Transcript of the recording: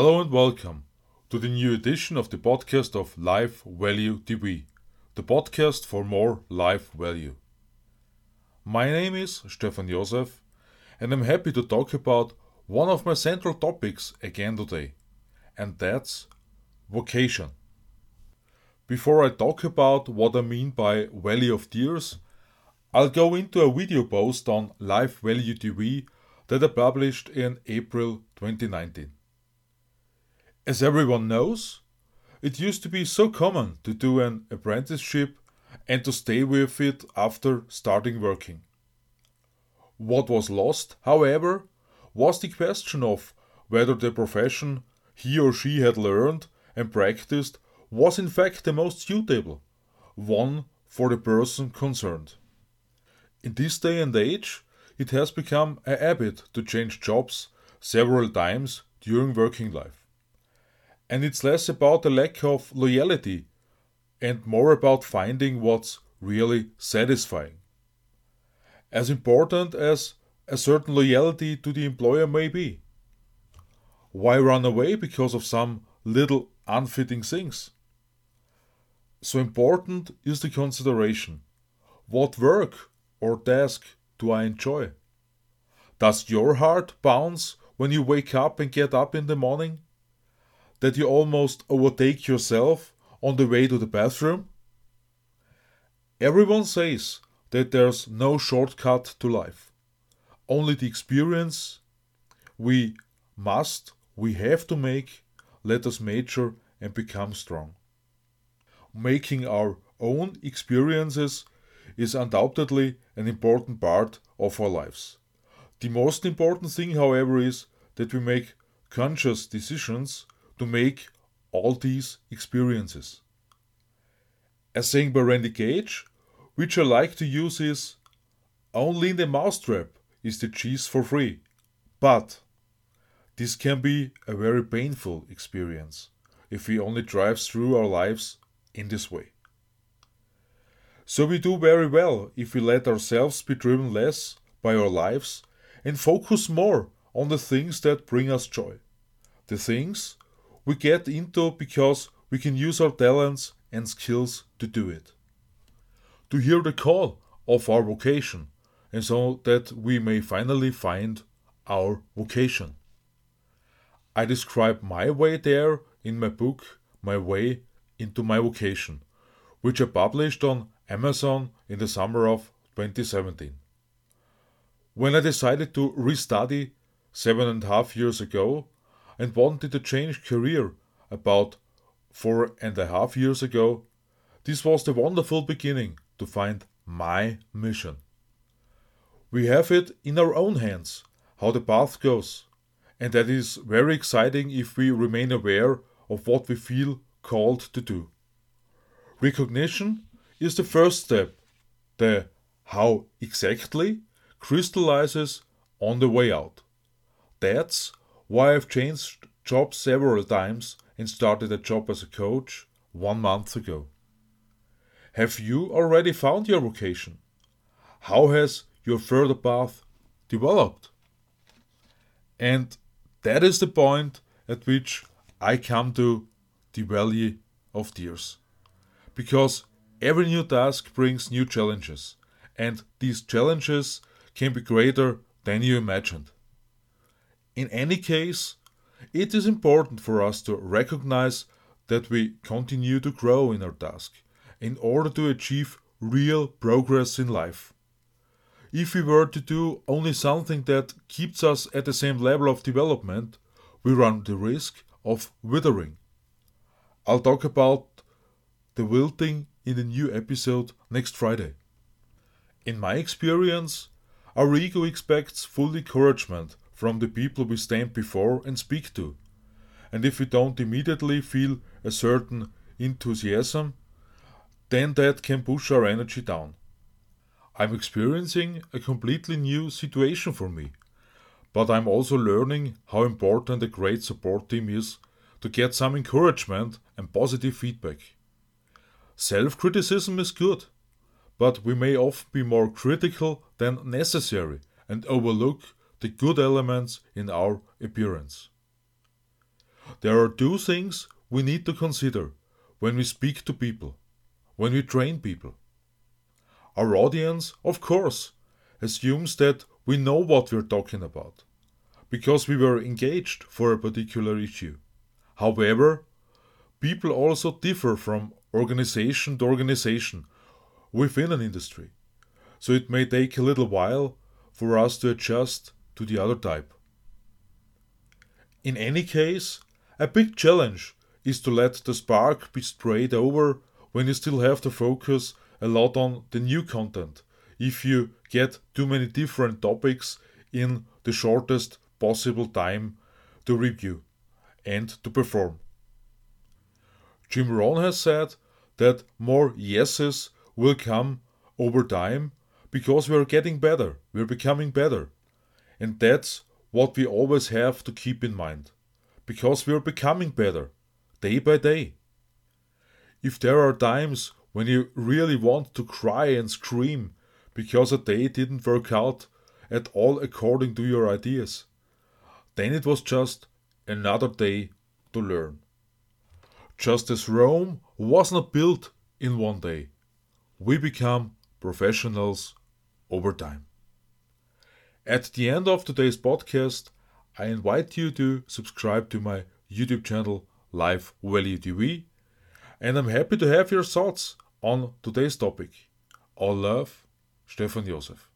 Hello and welcome to the new edition of the podcast of Life Value TV, the podcast for more life value. My name is Stefan Josef, and I'm happy to talk about one of my central topics again today, and that's vocation. Before I talk about what I mean by Valley of Tears, I'll go into a video post on Life Value TV that I published in April 2019. As everyone knows, it used to be so common to do an apprenticeship and to stay with it after starting working. What was lost, however, was the question of whether the profession he or she had learned and practiced was in fact the most suitable one for the person concerned. In this day and age, it has become a habit to change jobs several times during working life and it's less about a lack of loyalty and more about finding what's really satisfying. As important as a certain loyalty to the employer may be. Why run away because of some little unfitting things? So important is the consideration. What work or task do I enjoy? Does your heart bounce when you wake up and get up in the morning? That you almost overtake yourself on the way to the bathroom? Everyone says that there's no shortcut to life, only the experience we must, we have to make, let us mature and become strong. Making our own experiences is undoubtedly an important part of our lives. The most important thing, however, is that we make conscious decisions to make all these experiences. A saying by Randy Gage, which I like to use is only in the mousetrap is the cheese for free. But this can be a very painful experience if we only drive through our lives in this way. So we do very well if we let ourselves be driven less by our lives and focus more on the things that bring us joy. The things we get into because we can use our talents and skills to do it. To hear the call of our vocation, and so that we may finally find our vocation. I describe my way there in my book, My Way into My Vocation, which I published on Amazon in the summer of 2017. When I decided to restudy seven and a half years ago, and wanted to change career about four and a half years ago, this was the wonderful beginning to find my mission. We have it in our own hands how the path goes, and that is very exciting if we remain aware of what we feel called to do. Recognition is the first step. The how exactly crystallizes on the way out. That's why I've changed jobs several times and started a job as a coach one month ago. Have you already found your vocation? How has your further path developed? And that is the point at which I come to the valley of tears. Because every new task brings new challenges, and these challenges can be greater than you imagined. In any case, it is important for us to recognize that we continue to grow in our task in order to achieve real progress in life. If we were to do only something that keeps us at the same level of development, we run the risk of withering. I'll talk about the wilting in the new episode next Friday. In my experience, our ego expects full encouragement from the people we stand before and speak to. And if we don't immediately feel a certain enthusiasm, then that can push our energy down. I'm experiencing a completely new situation for me, but I'm also learning how important a great support team is to get some encouragement and positive feedback. Self criticism is good, but we may often be more critical than necessary and overlook the good elements in our appearance. There are two things we need to consider when we speak to people, when we train people. Our audience, of course, assumes that we know what we're talking about, because we were engaged for a particular issue. However, people also differ from organization to organization within an industry, so it may take a little while for us to adjust to the other type. In any case, a big challenge is to let the spark be sprayed over when you still have to focus a lot on the new content if you get too many different topics in the shortest possible time to review and to perform. Jim Rohn has said that more yeses will come over time because we are getting better, we're becoming better. And that's what we always have to keep in mind because we're becoming better day by day. If there are times when you really want to cry and scream because a day didn't work out at all according to your ideas, then it was just another day to learn. Just as Rome was not built in one day, we become professionals over time. At the end of today's podcast, I invite you to subscribe to my YouTube channel Life Value TV, and I'm happy to have your thoughts on today's topic. All love, Stefan Josef.